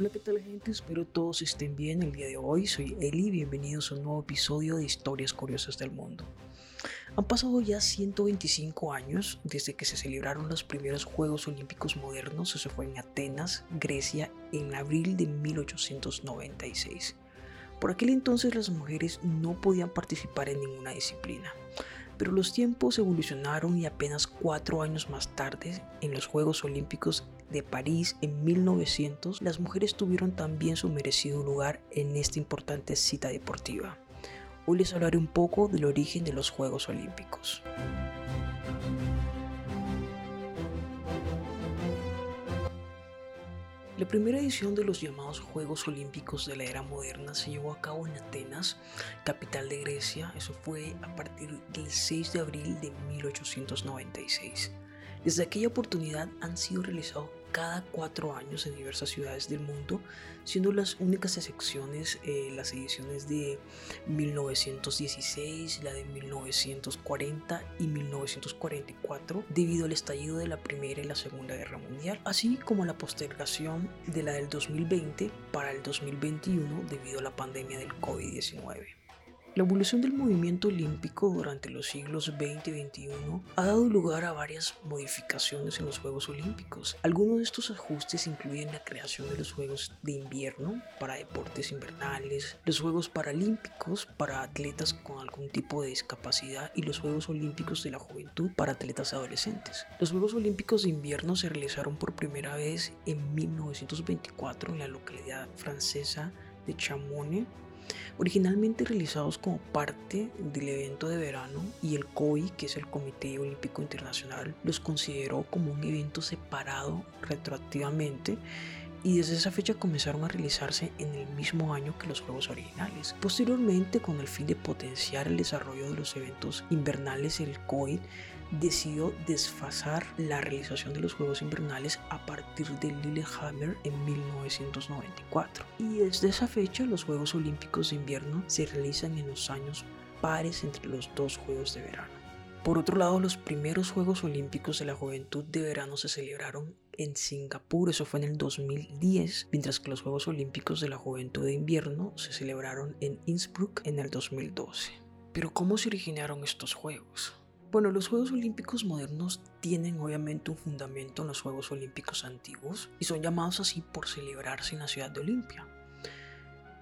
Hola, ¿qué tal gente? Espero todos estén bien el día de hoy. Soy Eli, bienvenidos a un nuevo episodio de Historias Curiosas del Mundo. Han pasado ya 125 años desde que se celebraron los primeros Juegos Olímpicos modernos, eso fue en Atenas, Grecia, en abril de 1896. Por aquel entonces las mujeres no podían participar en ninguna disciplina, pero los tiempos evolucionaron y apenas cuatro años más tarde, en los Juegos Olímpicos de París en 1900, las mujeres tuvieron también su merecido lugar en esta importante cita deportiva. Hoy les hablaré un poco del origen de los Juegos Olímpicos. La primera edición de los llamados Juegos Olímpicos de la era moderna se llevó a cabo en Atenas, capital de Grecia. Eso fue a partir del 6 de abril de 1896. Desde aquella oportunidad han sido realizados cada cuatro años en diversas ciudades del mundo, siendo las únicas excepciones eh, las ediciones de 1916, la de 1940 y 1944, debido al estallido de la Primera y la Segunda Guerra Mundial, así como la postergación de la del 2020 para el 2021 debido a la pandemia del COVID-19. La evolución del movimiento olímpico durante los siglos XX y XXI ha dado lugar a varias modificaciones en los Juegos Olímpicos. Algunos de estos ajustes incluyen la creación de los Juegos de invierno para deportes invernales, los Juegos Paralímpicos para atletas con algún tipo de discapacidad y los Juegos Olímpicos de la Juventud para atletas adolescentes. Los Juegos Olímpicos de invierno se realizaron por primera vez en 1924 en la localidad francesa de Chamonix originalmente realizados como parte del evento de verano y el COI, que es el Comité Olímpico Internacional, los consideró como un evento separado retroactivamente y desde esa fecha comenzaron a realizarse en el mismo año que los juegos originales. Posteriormente, con el fin de potenciar el desarrollo de los eventos invernales, el COI decidió desfasar la realización de los Juegos Invernales a partir de Lillehammer en 1994. Y desde esa fecha los Juegos Olímpicos de Invierno se realizan en los años pares entre los dos Juegos de Verano. Por otro lado, los primeros Juegos Olímpicos de la Juventud de Verano se celebraron en Singapur, eso fue en el 2010, mientras que los Juegos Olímpicos de la Juventud de Invierno se celebraron en Innsbruck en el 2012. Pero ¿cómo se originaron estos Juegos? Bueno, los Juegos Olímpicos modernos tienen obviamente un fundamento en los Juegos Olímpicos antiguos y son llamados así por celebrarse en la ciudad de Olimpia.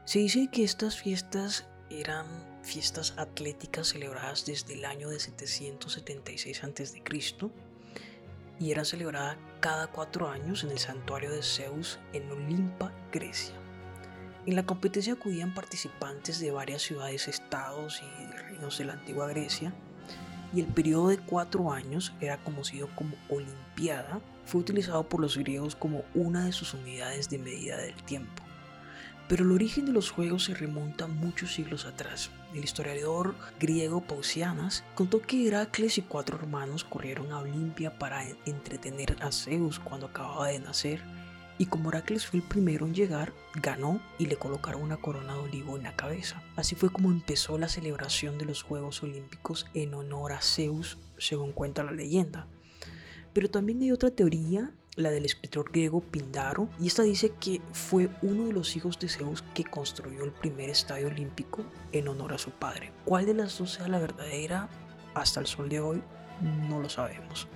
Se dice que estas fiestas eran fiestas atléticas celebradas desde el año de 776 a.C. y eran celebradas cada cuatro años en el santuario de Zeus en Olimpa, Grecia. En la competencia acudían participantes de varias ciudades, estados y reinos de la antigua Grecia y el periodo de cuatro años era conocido como Olimpiada, fue utilizado por los griegos como una de sus unidades de medida del tiempo. Pero el origen de los juegos se remonta muchos siglos atrás. El historiador griego Pausianas contó que Heracles y cuatro hermanos corrieron a Olimpia para entretener a Zeus cuando acababa de nacer y como Heracles fue el primero en llegar, ganó y le colocaron una corona de olivo en la cabeza. Así fue como empezó la celebración de los Juegos Olímpicos en honor a Zeus, según cuenta la leyenda. Pero también hay otra teoría, la del escritor griego Pindaro, y esta dice que fue uno de los hijos de Zeus que construyó el primer estadio olímpico en honor a su padre. ¿Cuál de las dos sea la verdadera? Hasta el sol de hoy no lo sabemos.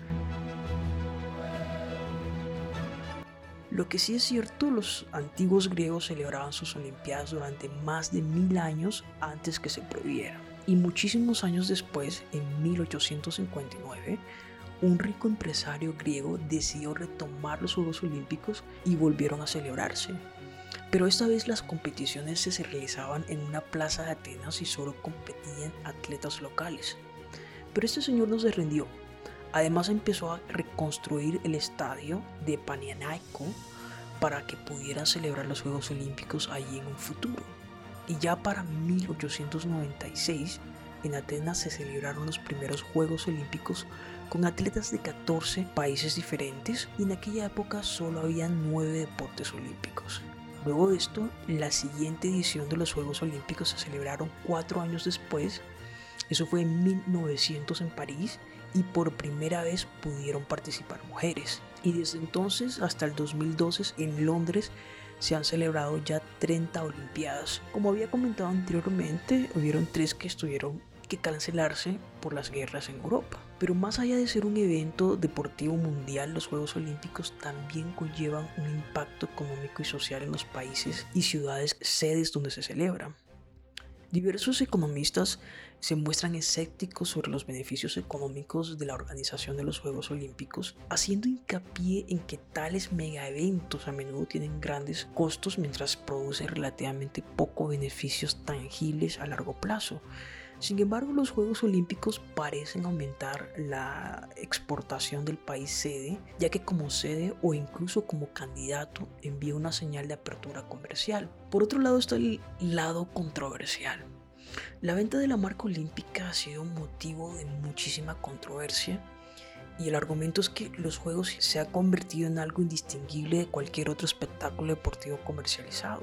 Lo que sí es cierto, los antiguos griegos celebraban sus Olimpiadas durante más de mil años antes que se prohibiera. Y muchísimos años después, en 1859, un rico empresario griego decidió retomar los Juegos Olímpicos y volvieron a celebrarse. Pero esta vez las competiciones se realizaban en una plaza de Atenas y solo competían atletas locales. Pero este señor no se rindió Además empezó a reconstruir el estadio de Panianaiko para que pudieran celebrar los Juegos Olímpicos allí en un futuro. Y ya para 1896 en Atenas se celebraron los primeros Juegos Olímpicos con atletas de 14 países diferentes y en aquella época solo había 9 deportes olímpicos. Luego de esto, la siguiente edición de los Juegos Olímpicos se celebraron cuatro años después, eso fue en 1900 en París y por primera vez pudieron participar mujeres. Y desde entonces hasta el 2012 en Londres se han celebrado ya 30 Olimpiadas. Como había comentado anteriormente, hubieron tres que estuvieron que cancelarse por las guerras en Europa. Pero más allá de ser un evento deportivo mundial, los Juegos Olímpicos también conllevan un impacto económico y social en los países y ciudades sedes donde se celebran. Diversos economistas se muestran escépticos sobre los beneficios económicos de la organización de los Juegos Olímpicos, haciendo hincapié en que tales mega eventos a menudo tienen grandes costos mientras producen relativamente pocos beneficios tangibles a largo plazo. Sin embargo, los Juegos Olímpicos parecen aumentar la exportación del país sede, ya que como sede o incluso como candidato envía una señal de apertura comercial. Por otro lado está el lado controversial. La venta de la marca olímpica ha sido motivo de muchísima controversia y el argumento es que los Juegos se ha convertido en algo indistinguible de cualquier otro espectáculo deportivo comercializado.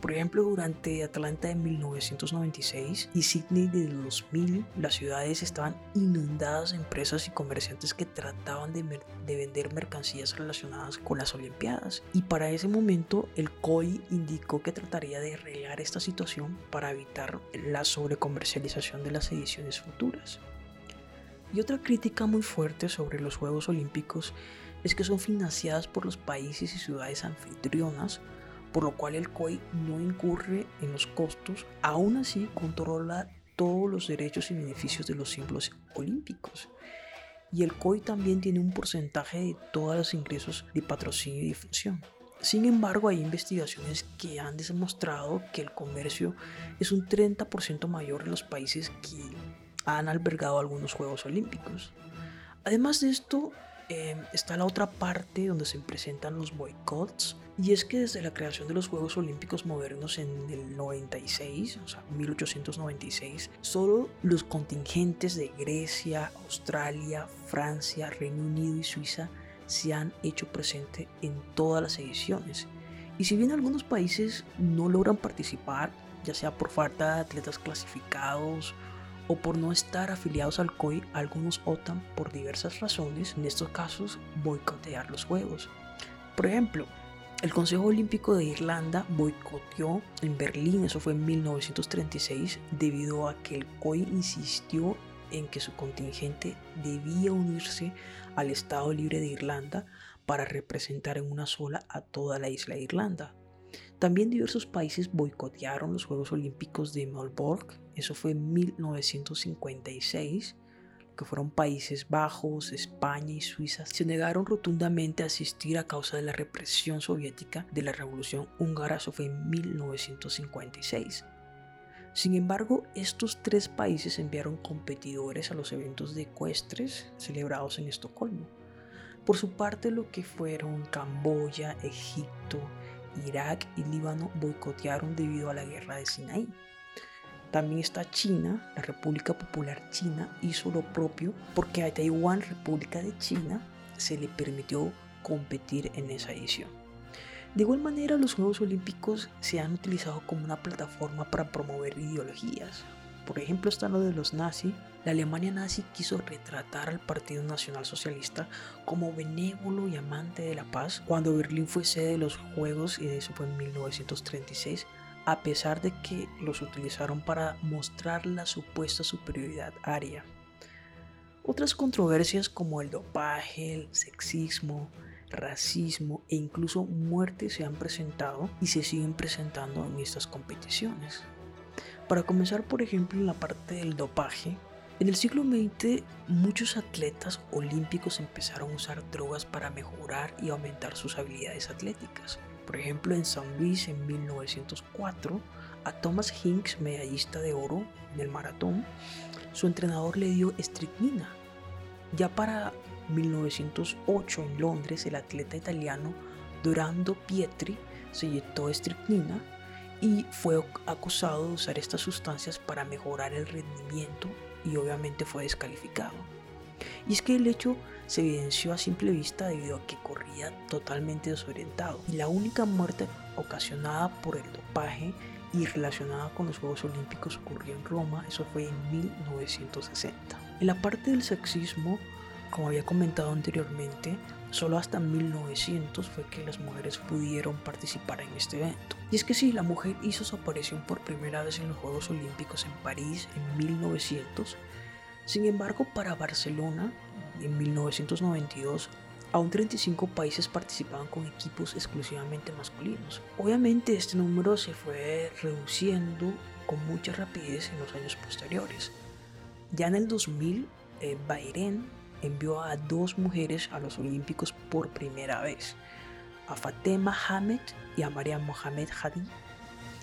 Por ejemplo, durante Atlanta de 1996 y Sydney de 2000, las ciudades estaban inundadas de empresas y comerciantes que trataban de, de, vender mercancías relacionadas con las Olimpiadas. Y para ese momento, el COI indicó que trataría de arreglar esta situación para evitar la sobrecomercialización de las ediciones futuras. Y otra crítica muy fuerte sobre los Juegos Olímpicos es que son financiadas por los países y ciudades anfitrionas por lo cual el COI no incurre en los costos, aún así controla todos los derechos y beneficios de los símbolos olímpicos. Y el COI también tiene un porcentaje de todos los ingresos de patrocinio y difusión. Sin embargo, hay investigaciones que han demostrado que el comercio es un 30% mayor en los países que han albergado algunos Juegos Olímpicos. Además de esto, eh, está la otra parte donde se presentan los boicots y es que desde la creación de los Juegos Olímpicos modernos en el 96, o sea, 1896, solo los contingentes de Grecia, Australia, Francia, Reino Unido y Suiza se han hecho presente en todas las ediciones. Y si bien algunos países no logran participar, ya sea por falta de atletas clasificados o por no estar afiliados al COI, algunos optan por diversas razones, en estos casos, boicotear los Juegos. Por ejemplo, el Consejo Olímpico de Irlanda boicoteó en Berlín, eso fue en 1936, debido a que el COI insistió en que su contingente debía unirse al Estado Libre de Irlanda para representar en una sola a toda la isla de Irlanda. También diversos países boicotearon los Juegos Olímpicos de Melbourne, eso fue en 1956, que fueron Países Bajos, España y Suiza, se negaron rotundamente a asistir a causa de la represión soviética de la Revolución Húngara, eso fue en 1956. Sin embargo, estos tres países enviaron competidores a los eventos de ecuestres celebrados en Estocolmo. Por su parte, lo que fueron Camboya, Egipto, Irak y Líbano boicotearon debido a la guerra de Sinaí. También está China, la República Popular China hizo lo propio porque a Taiwán, República de China, se le permitió competir en esa edición. De igual manera, los Juegos Olímpicos se han utilizado como una plataforma para promover ideologías. Por ejemplo, está lo de los nazis. La Alemania nazi quiso retratar al Partido Nacional Socialista como benévolo y amante de la paz cuando Berlín fue sede de los Juegos, y eso fue en 1936 a pesar de que los utilizaron para mostrar la supuesta superioridad aria. Otras controversias como el dopaje, el sexismo, racismo e incluso muerte se han presentado y se siguen presentando en estas competiciones. Para comenzar, por ejemplo, en la parte del dopaje, en el siglo XX muchos atletas olímpicos empezaron a usar drogas para mejorar y aumentar sus habilidades atléticas. Por ejemplo, en San Luis en 1904, a Thomas Hinks, medallista de oro en el maratón, su entrenador le dio estricnina. Ya para 1908 en Londres, el atleta italiano Dorando Pietri se inyectó estricnina y fue acusado de usar estas sustancias para mejorar el rendimiento y obviamente fue descalificado. Y es que el hecho se evidenció a simple vista debido a que corría totalmente desorientado. Y la única muerte ocasionada por el dopaje y relacionada con los Juegos Olímpicos ocurrió en Roma, eso fue en 1960. En la parte del sexismo, como había comentado anteriormente, Solo hasta 1900 fue que las mujeres pudieron participar en este evento. Y es que sí, la mujer hizo su aparición por primera vez en los Juegos Olímpicos en París en 1900. Sin embargo, para Barcelona, en 1992, aún 35 países participaban con equipos exclusivamente masculinos. Obviamente este número se fue reduciendo con mucha rapidez en los años posteriores. Ya en el 2000, eh, Bahrein envió a dos mujeres a los Olímpicos por primera vez, a Fatema Hamed y a María Mohamed Hadi,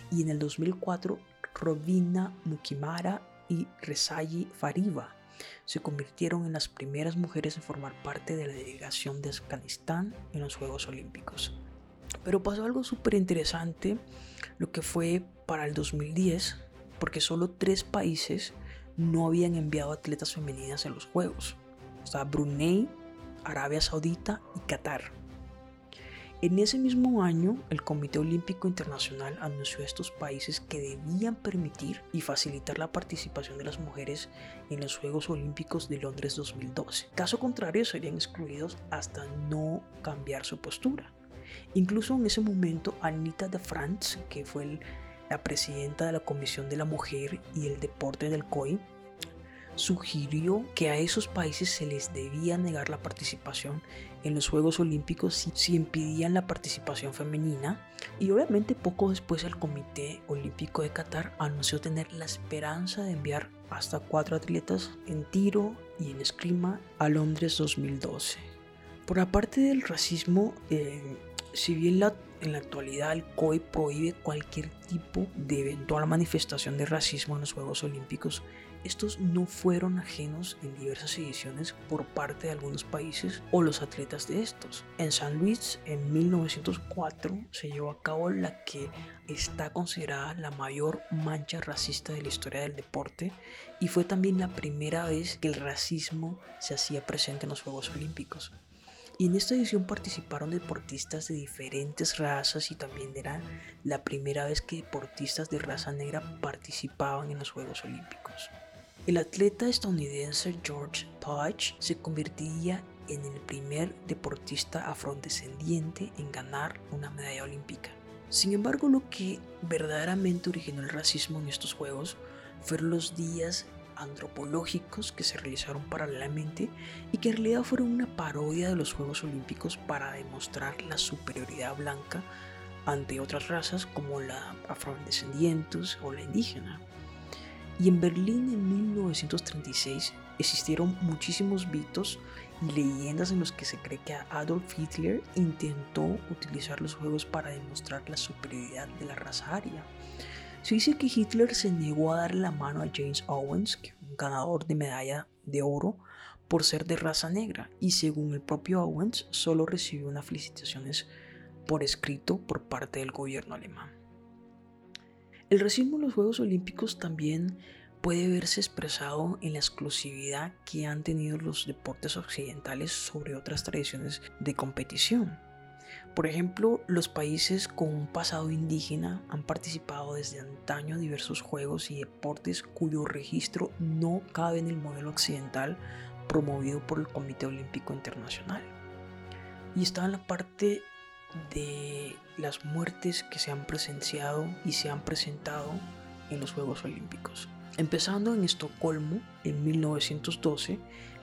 y en el 2004 Robina Mukimara y Rezayi Fariba se convirtieron en las primeras mujeres en formar parte de la delegación de Afganistán en los Juegos Olímpicos. Pero pasó algo súper interesante, lo que fue para el 2010, porque solo tres países no habían enviado atletas femeninas en los Juegos está Brunei, Arabia Saudita y Qatar. En ese mismo año, el Comité Olímpico Internacional anunció a estos países que debían permitir y facilitar la participación de las mujeres en los Juegos Olímpicos de Londres 2012. Caso contrario, serían excluidos hasta no cambiar su postura. Incluso en ese momento, Anita de France, que fue la presidenta de la Comisión de la Mujer y el Deporte del COI, sugirió que a esos países se les debía negar la participación en los Juegos Olímpicos si, impidían la participación femenina y obviamente poco después el Comité Olímpico de Qatar anunció tener la esperanza de enviar hasta cuatro atletas en tiro y en esgrima a Londres 2012. Por la parte del racismo, eh, si bien en la actualidad el COI prohíbe cualquier tipo de eventual manifestación de racismo en los Juegos Olímpicos, estos no fueron ajenos en diversas ediciones por parte de algunos países o los atletas de estos. En San Luis, en 1904, se llevó a cabo la que está considerada la mayor mancha racista de la historia del deporte y fue también la primera vez que el racismo se hacía presente en los Juegos Olímpicos. Y en esta edición participaron deportistas de diferentes razas y también era la primera vez que deportistas de raza negra participaban en los Juegos Olímpicos. El atleta estadounidense George Touch se convertiría en el primer deportista afrodescendiente en ganar una medalla olímpica. Sin embargo, lo que verdaderamente originó el racismo en estos Juegos fueron los días antropológicos que se realizaron paralelamente y que en realidad fueron una parodia de los Juegos Olímpicos para demostrar la superioridad blanca ante otras razas como la afrodescendientes o la indígena. Y en Berlín en 1936 existieron muchísimos mitos y leyendas en los que se cree que Adolf Hitler intentó utilizar los juegos para demostrar la superioridad de la raza aria. Se dice que Hitler se negó a dar la mano a James Owens, un ganador de medalla de oro, por ser de raza negra, y según el propio Owens, solo recibió unas felicitaciones por escrito por parte del gobierno alemán. El racismo en los Juegos Olímpicos también puede verse expresado en la exclusividad que han tenido los deportes occidentales sobre otras tradiciones de competición. Por ejemplo, los países con un pasado indígena han participado desde antaño en diversos juegos y deportes cuyo registro no cabe en el modelo occidental promovido por el Comité Olímpico Internacional. Y está en la parte de las muertes que se han presenciado y se han presentado en los Juegos Olímpicos. Empezando en Estocolmo en 1912,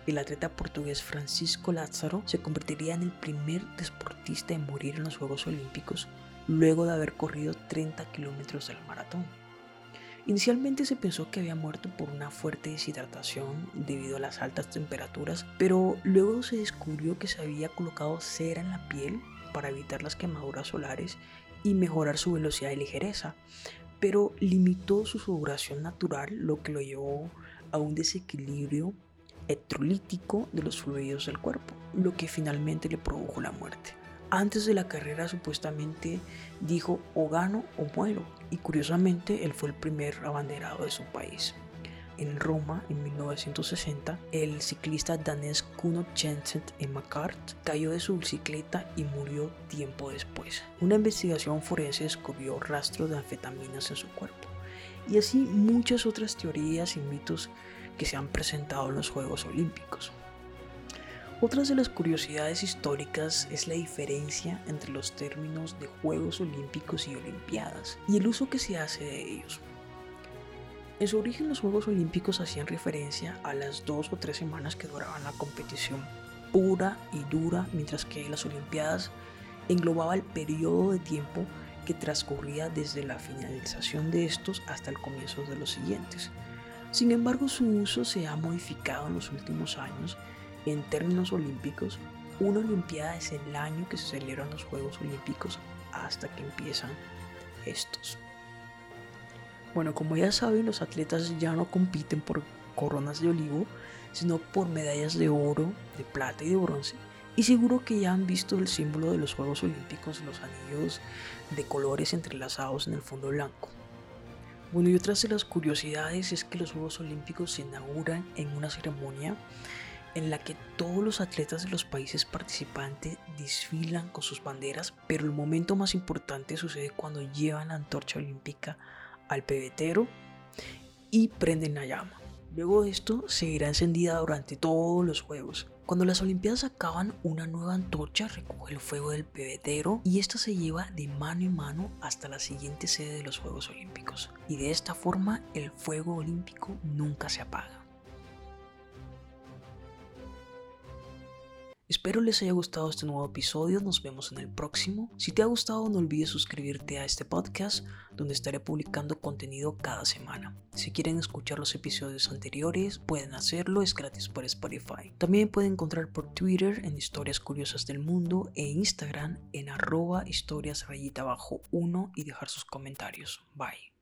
el atleta portugués Francisco Lázaro se convertiría en el primer deportista en morir en los Juegos Olímpicos luego de haber corrido 30 kilómetros del maratón. Inicialmente se pensó que había muerto por una fuerte deshidratación debido a las altas temperaturas, pero luego se descubrió que se había colocado cera en la piel para evitar las quemaduras solares y mejorar su velocidad y ligereza, pero limitó su sudoración natural, lo que lo llevó a un desequilibrio electrolítico de los fluidos del cuerpo, lo que finalmente le produjo la muerte. Antes de la carrera supuestamente dijo o gano o muero y curiosamente él fue el primer abanderado de su país en Roma en 1960, el ciclista danés Kuno Jensen en Macart cayó de su bicicleta y murió tiempo después. Una investigación forense descubrió rastros de anfetaminas en su cuerpo. Y así muchas otras teorías y mitos que se han presentado en los Juegos Olímpicos. Otras de las curiosidades históricas es la diferencia entre los términos de Juegos Olímpicos y Olimpiadas y el uso que se hace de ellos. En su origen los Juegos Olímpicos hacían referencia a las dos o tres semanas que duraban la competición pura y dura, mientras que las Olimpiadas englobaba el periodo de tiempo que transcurría desde la finalización de estos hasta el comienzo de los siguientes. Sin embargo, su uso se ha modificado en los últimos años en términos olímpicos, una Olimpiada es el año que se celebran los Juegos Olímpicos hasta que empiezan estos. Bueno, como ya saben, los atletas ya no compiten por coronas de olivo, sino por medallas de oro, de plata y de bronce. Y seguro que ya han visto el símbolo de los Juegos Olímpicos, los anillos de colores entrelazados en el fondo blanco. Bueno, y otras de las curiosidades es que los Juegos Olímpicos se inauguran en una ceremonia en la que todos los atletas de los países participantes desfilan con sus banderas, pero el momento más importante sucede cuando llevan la antorcha olímpica al pebetero y prenden la llama. Luego de esto seguirá encendida durante todos los juegos. Cuando las Olimpiadas acaban, una nueva antorcha recoge el fuego del pebetero y esta se lleva de mano en mano hasta la siguiente sede de los Juegos Olímpicos. Y de esta forma el fuego olímpico nunca se apaga. Espero les haya gustado este nuevo episodio, nos vemos en el próximo. Si te ha gustado no olvides suscribirte a este podcast donde estaré publicando contenido cada semana. Si quieren escuchar los episodios anteriores pueden hacerlo, es gratis por Spotify. También pueden encontrar por Twitter en Historias Curiosas del Mundo e Instagram en arroba historias rayita abajo 1 y dejar sus comentarios. Bye.